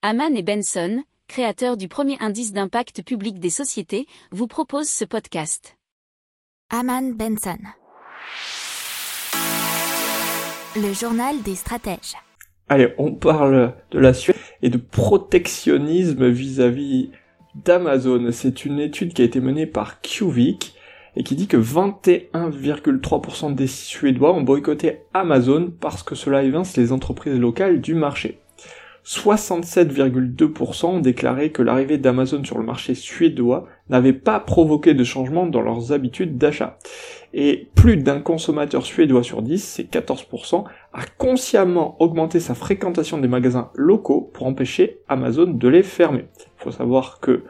Haman et Benson, créateurs du premier indice d'impact public des sociétés, vous proposent ce podcast. Haman Benson. Le journal des stratèges. Allez, on parle de la Suède et de protectionnisme vis-à-vis d'Amazon. C'est une étude qui a été menée par Qvik et qui dit que 21,3% des Suédois ont boycotté Amazon parce que cela évince les entreprises locales du marché. 67,2% ont déclaré que l'arrivée d'Amazon sur le marché suédois n'avait pas provoqué de changement dans leurs habitudes d'achat. Et plus d'un consommateur suédois sur 10, c'est 14%, a consciemment augmenté sa fréquentation des magasins locaux pour empêcher Amazon de les fermer. Il faut savoir que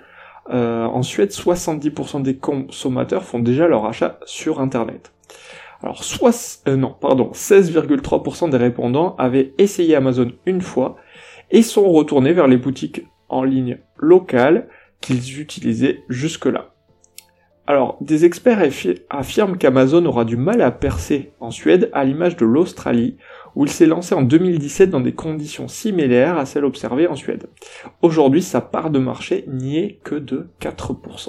euh, en Suède, 70% des consommateurs font déjà leur achat sur Internet. Alors, euh, non, pardon, 16,3% des répondants avaient essayé Amazon une fois et sont retournés vers les boutiques en ligne locales qu'ils utilisaient jusque-là. Alors, des experts affirment qu'Amazon aura du mal à percer en Suède à l'image de l'Australie, où il s'est lancé en 2017 dans des conditions similaires à celles observées en Suède. Aujourd'hui, sa part de marché n'y est que de 4%.